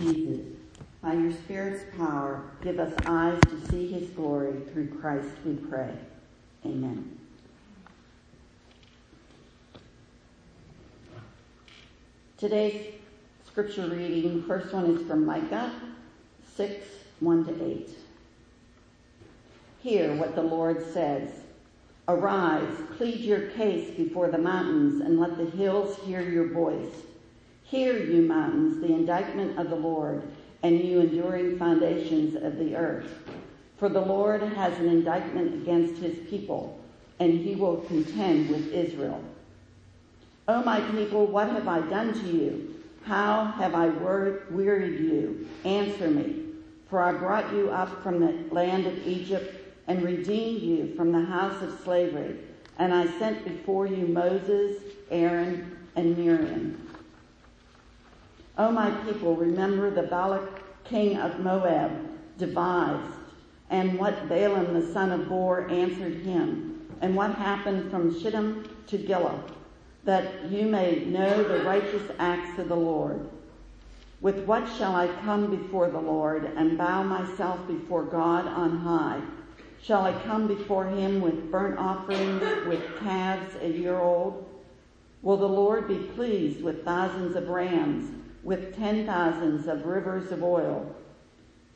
Jesus, by your Spirit's power, give us eyes to see his glory. Through Christ we pray. Amen. Today's scripture reading, first one is from Micah 6, 1 to 8. Hear what the Lord says. Arise, plead your case before the mountains, and let the hills hear your voice. Hear, you mountains, the indictment of the Lord, and you enduring foundations of the earth. For the Lord has an indictment against his people, and he will contend with Israel. O my people, what have I done to you? How have I wearied you? Answer me. For I brought you up from the land of Egypt and redeemed you from the house of slavery. And I sent before you Moses, Aaron, and Miriam. O my people, remember the Balak king of Moab devised, and what Balaam the son of Beor answered him, and what happened from Shittim to Gilgal, that you may know the righteous acts of the Lord. With what shall I come before the Lord and bow myself before God on high? Shall I come before him with burnt offerings, with calves a year old? Will the Lord be pleased with thousands of rams, with ten thousands of rivers of oil?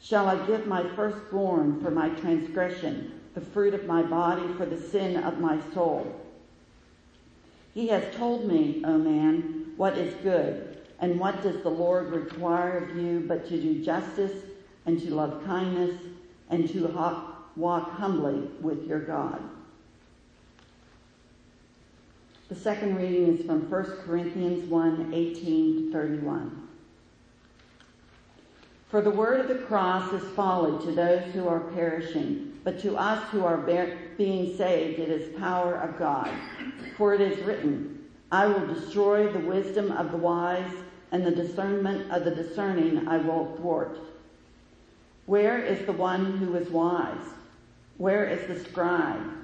Shall I give my firstborn for my transgression, the fruit of my body for the sin of my soul? He has told me, O man, what is good, and what does the Lord require of you but to do justice, and to love kindness, and to walk humbly with your God. The second reading is from 1 Corinthians 1 18 31. For the word of the cross is folly to those who are perishing, but to us who are being saved it is power of God. For it is written, I will destroy the wisdom of the wise, and the discernment of the discerning I will thwart. Where is the one who is wise? Where is the scribe?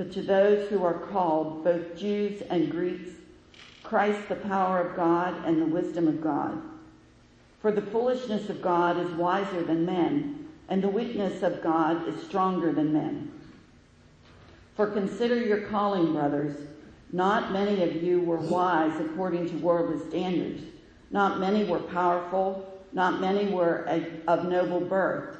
But to those who are called, both Jews and Greeks, Christ the power of God and the wisdom of God. For the foolishness of God is wiser than men, and the weakness of God is stronger than men. For consider your calling, brothers. Not many of you were wise according to worldly standards. Not many were powerful. Not many were of noble birth.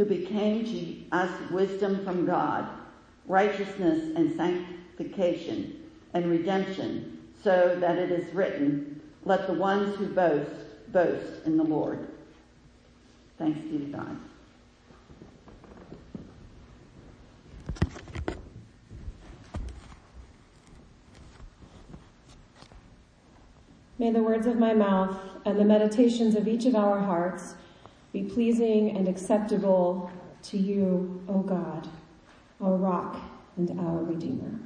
who became to us wisdom from God, righteousness and sanctification and redemption, so that it is written, let the ones who boast, boast in the Lord. Thanks be to God. May the words of my mouth and the meditations of each of our hearts be pleasing and acceptable to you, O God, our rock and our redeemer.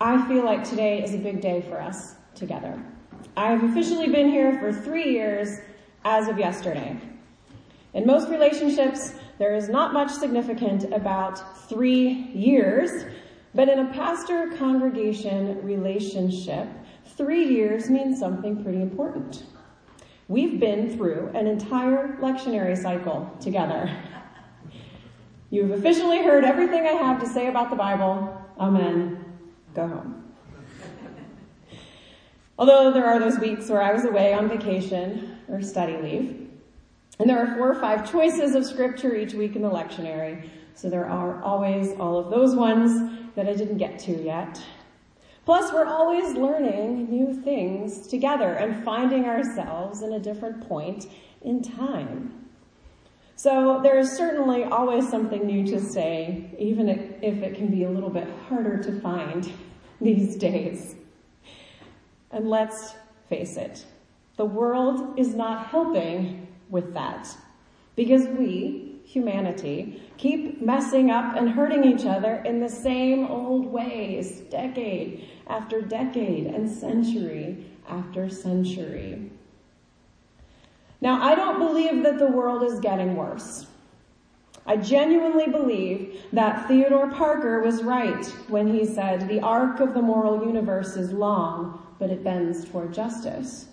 I feel like today is a big day for us together. I have officially been here for three years as of yesterday. In most relationships, there is not much significant about three years, but in a pastor congregation relationship, three years means something pretty important. We've been through an entire lectionary cycle together. You've officially heard everything I have to say about the Bible. Amen. Go home. Although there are those weeks where I was away on vacation or study leave. And there are four or five choices of scripture each week in the lectionary. So there are always all of those ones that I didn't get to yet. Plus, we're always learning new things together and finding ourselves in a different point in time. So there is certainly always something new to say, even if it can be a little bit harder to find these days. And let's face it, the world is not helping with that. Because we, humanity, keep messing up and hurting each other in the same old ways, decade after decade and century after century. Now, I don't believe that the world is getting worse. I genuinely believe that Theodore Parker was right when he said, the arc of the moral universe is long, but it bends toward justice.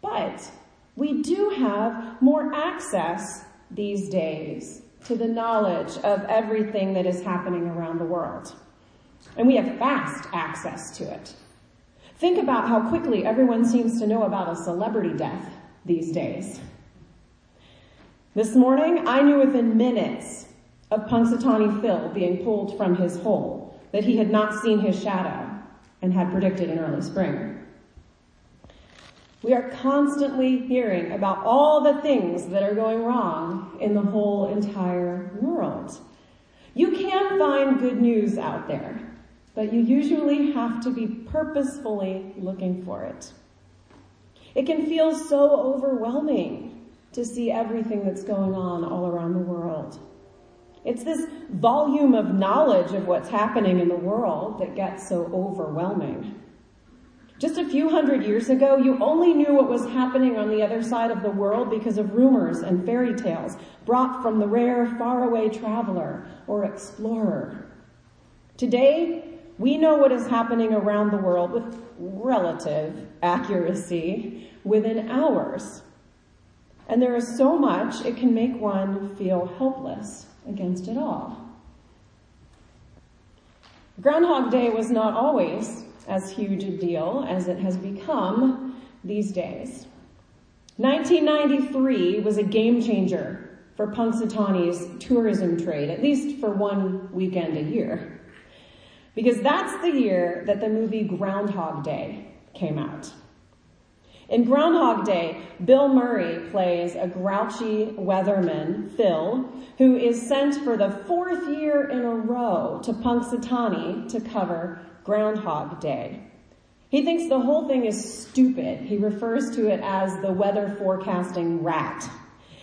But we do have more access these days to the knowledge of everything that is happening around the world. And we have fast access to it. Think about how quickly everyone seems to know about a celebrity death these days. This morning, I knew within minutes of Punxsutawney Phil being pulled from his hole that he had not seen his shadow and had predicted an early spring. We are constantly hearing about all the things that are going wrong in the whole entire world. You can find good news out there, but you usually have to be purposefully looking for it. It can feel so overwhelming to see everything that's going on all around the world. It's this volume of knowledge of what's happening in the world that gets so overwhelming. Just a few hundred years ago, you only knew what was happening on the other side of the world because of rumors and fairy tales brought from the rare faraway traveler or explorer. Today, we know what is happening around the world with relative accuracy within hours. And there is so much it can make one feel helpless against it all. Groundhog Day was not always as huge a deal as it has become these days. 1993 was a game changer for Punxsutawney's tourism trade, at least for one weekend a year. Because that's the year that the movie Groundhog Day came out. In Groundhog Day, Bill Murray plays a grouchy weatherman, Phil, who is sent for the fourth year in a row to Punxsutawney to cover Groundhog Day. He thinks the whole thing is stupid. He refers to it as the weather forecasting rat.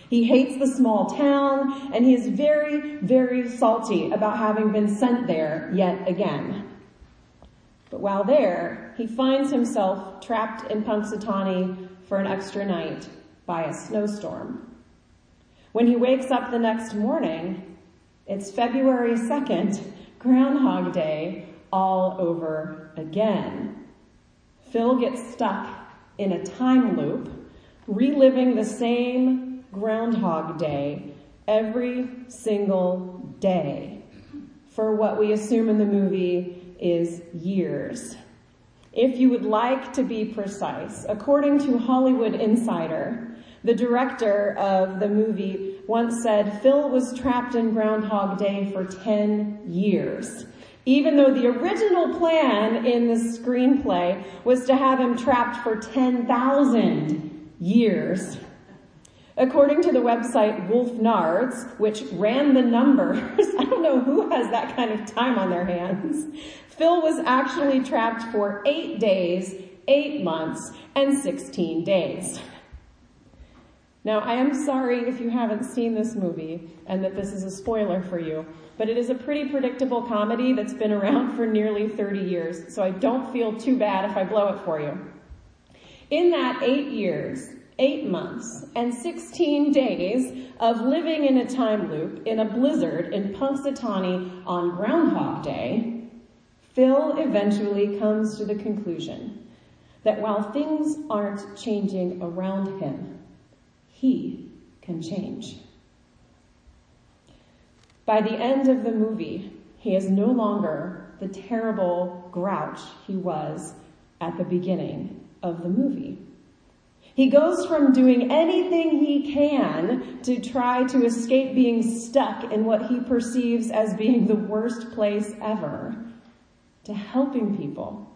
He hates the small town and he is very, very salty about having been sent there yet again. But while there, he finds himself trapped in Punxsutawney for an extra night by a snowstorm. When he wakes up the next morning, it's February 2nd, Groundhog Day, all over again. Phil gets stuck in a time loop, reliving the same Groundhog Day every single day for what we assume in the movie is years. If you would like to be precise, according to Hollywood Insider, the director of the movie once said Phil was trapped in Groundhog Day for 10 years even though the original plan in the screenplay was to have him trapped for 10,000 years. According to the website Wolf Gnards, which ran the numbers, I don't know who has that kind of time on their hands, Phil was actually trapped for eight days, eight months, and 16 days. Now, I am sorry if you haven't seen this movie and that this is a spoiler for you, but it is a pretty predictable comedy that's been around for nearly 30 years, so I don't feel too bad if I blow it for you. In that eight years, eight months, and 16 days of living in a time loop in a blizzard in Punxsutawney on Groundhog Day, Phil eventually comes to the conclusion that while things aren't changing around him, he can change. By the end of the movie, he is no longer the terrible grouch he was at the beginning of the movie. He goes from doing anything he can to try to escape being stuck in what he perceives as being the worst place ever to helping people,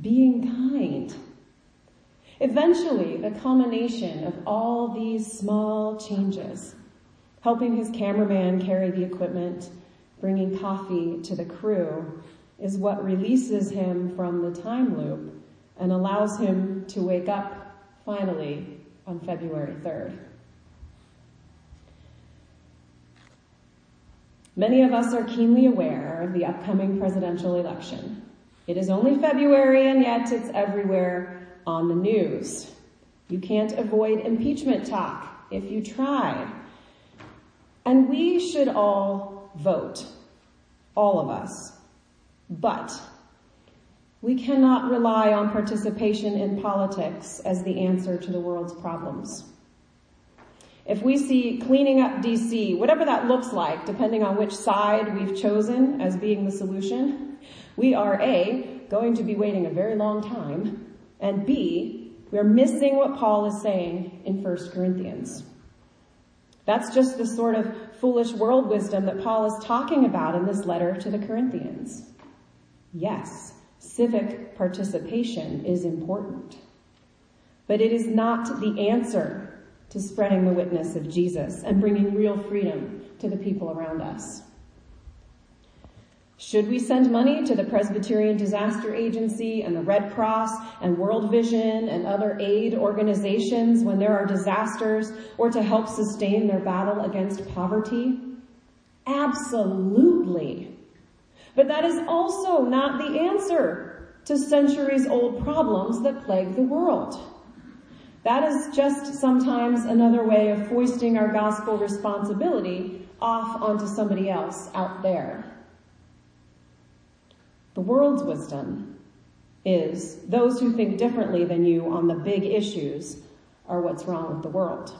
being kind. Eventually, the culmination of all these small changes, helping his cameraman carry the equipment, bringing coffee to the crew, is what releases him from the time loop and allows him to wake up finally on February 3rd. Many of us are keenly aware of the upcoming presidential election. It is only February and yet it's everywhere on the news. You can't avoid impeachment talk if you try. And we should all vote. All of us. But we cannot rely on participation in politics as the answer to the world's problems. If we see cleaning up DC, whatever that looks like, depending on which side we've chosen as being the solution, we are A, going to be waiting a very long time, and B, we're missing what Paul is saying in 1 Corinthians. That's just the sort of foolish world wisdom that Paul is talking about in this letter to the Corinthians. Yes, civic participation is important. But it is not the answer to spreading the witness of Jesus and bringing real freedom to the people around us. Should we send money to the Presbyterian Disaster Agency and the Red Cross and World Vision and other aid organizations when there are disasters or to help sustain their battle against poverty? Absolutely. But that is also not the answer to centuries old problems that plague the world. That is just sometimes another way of foisting our gospel responsibility off onto somebody else out there. The world's wisdom is those who think differently than you on the big issues are what's wrong with the world.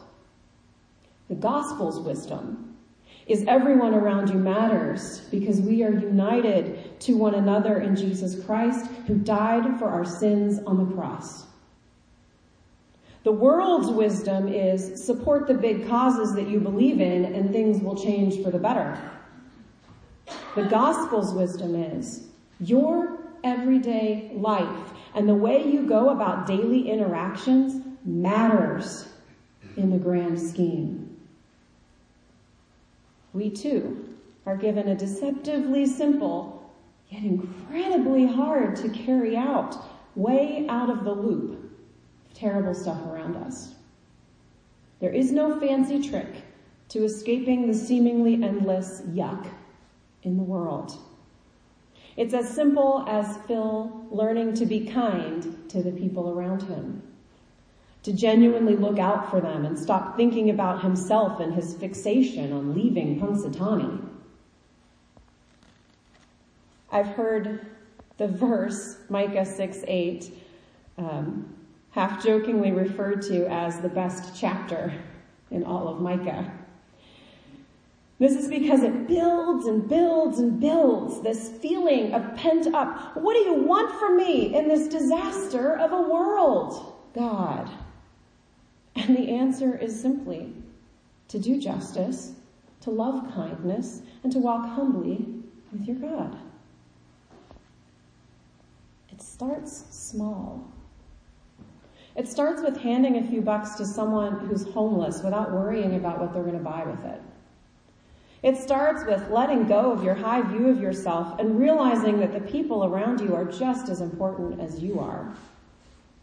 The gospel's wisdom is everyone around you matters because we are united to one another in Jesus Christ who died for our sins on the cross. The world's wisdom is support the big causes that you believe in and things will change for the better. The gospel's wisdom is your everyday life and the way you go about daily interactions matters in the grand scheme we too are given a deceptively simple, yet incredibly hard to carry out, way out of the loop of terrible stuff around us. There is no fancy trick to escaping the seemingly endless yuck in the world. It's as simple as Phil learning to be kind to the people around him to genuinely look out for them and stop thinking about himself and his fixation on leaving Punxsutawney. I've heard the verse, Micah 6 8, um, half jokingly referred to as the best chapter in all of Micah. This is because it builds and builds and builds this feeling of pent up. What do you want from me in this disaster of a world, God? And the answer is simply to do justice, to love kindness, and to walk humbly with your God. It starts small. It starts with handing a few bucks to someone who's homeless without worrying about what they're going to buy with it. It starts with letting go of your high view of yourself and realizing that the people around you are just as important as you are.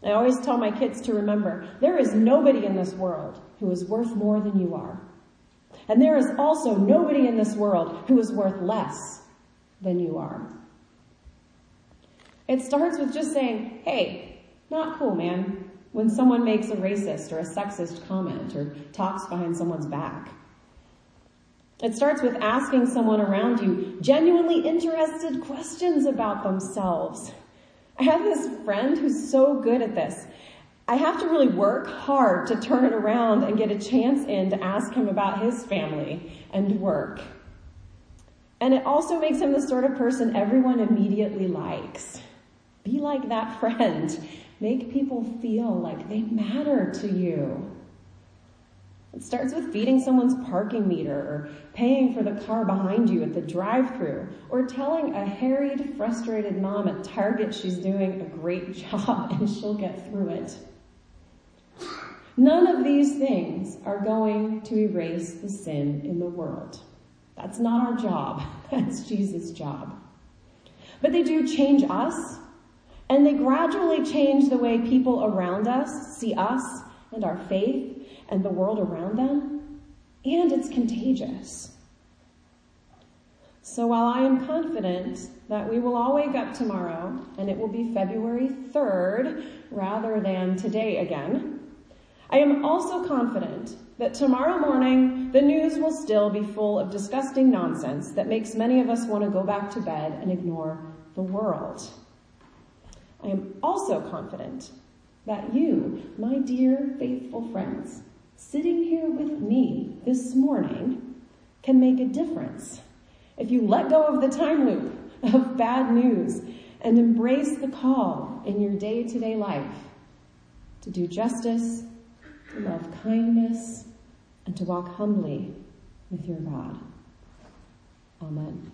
I always tell my kids to remember, there is nobody in this world who is worth more than you are. And there is also nobody in this world who is worth less than you are. It starts with just saying, hey, not cool, man, when someone makes a racist or a sexist comment or talks behind someone's back. It starts with asking someone around you genuinely interested questions about themselves I have this friend who's so good at this. I have to really work hard to turn it around and get a chance in to ask him about his family and work. And it also makes him the sort of person everyone immediately likes. Be like that friend Make people feel like they matter to you. It starts with feeding someone's parking meter or paying for the car behind you at the drive-through or telling a harried, frustrated mom at Target she's doing a great job and she'll get through it. None of these things are going to erase the sin in the world. That's not our job. That's Jesus' job. But they do change us, and they gradually change the way people around us see us and our faith and the world around them, and it's contagious. So while I am confident that we will all wake up tomorrow and it will be February 3rd rather than today again, I am also confident that tomorrow morning the news will still be full of disgusting nonsense that makes many of us want to go back to bed and ignore the world. I am also confident that you, my dear faithful friends, sitting here with me this morning can make a difference if you let go of the time loop of bad news and embrace the call in your day to day life to do justice, to love kindness, and to walk humbly with your God. Amen.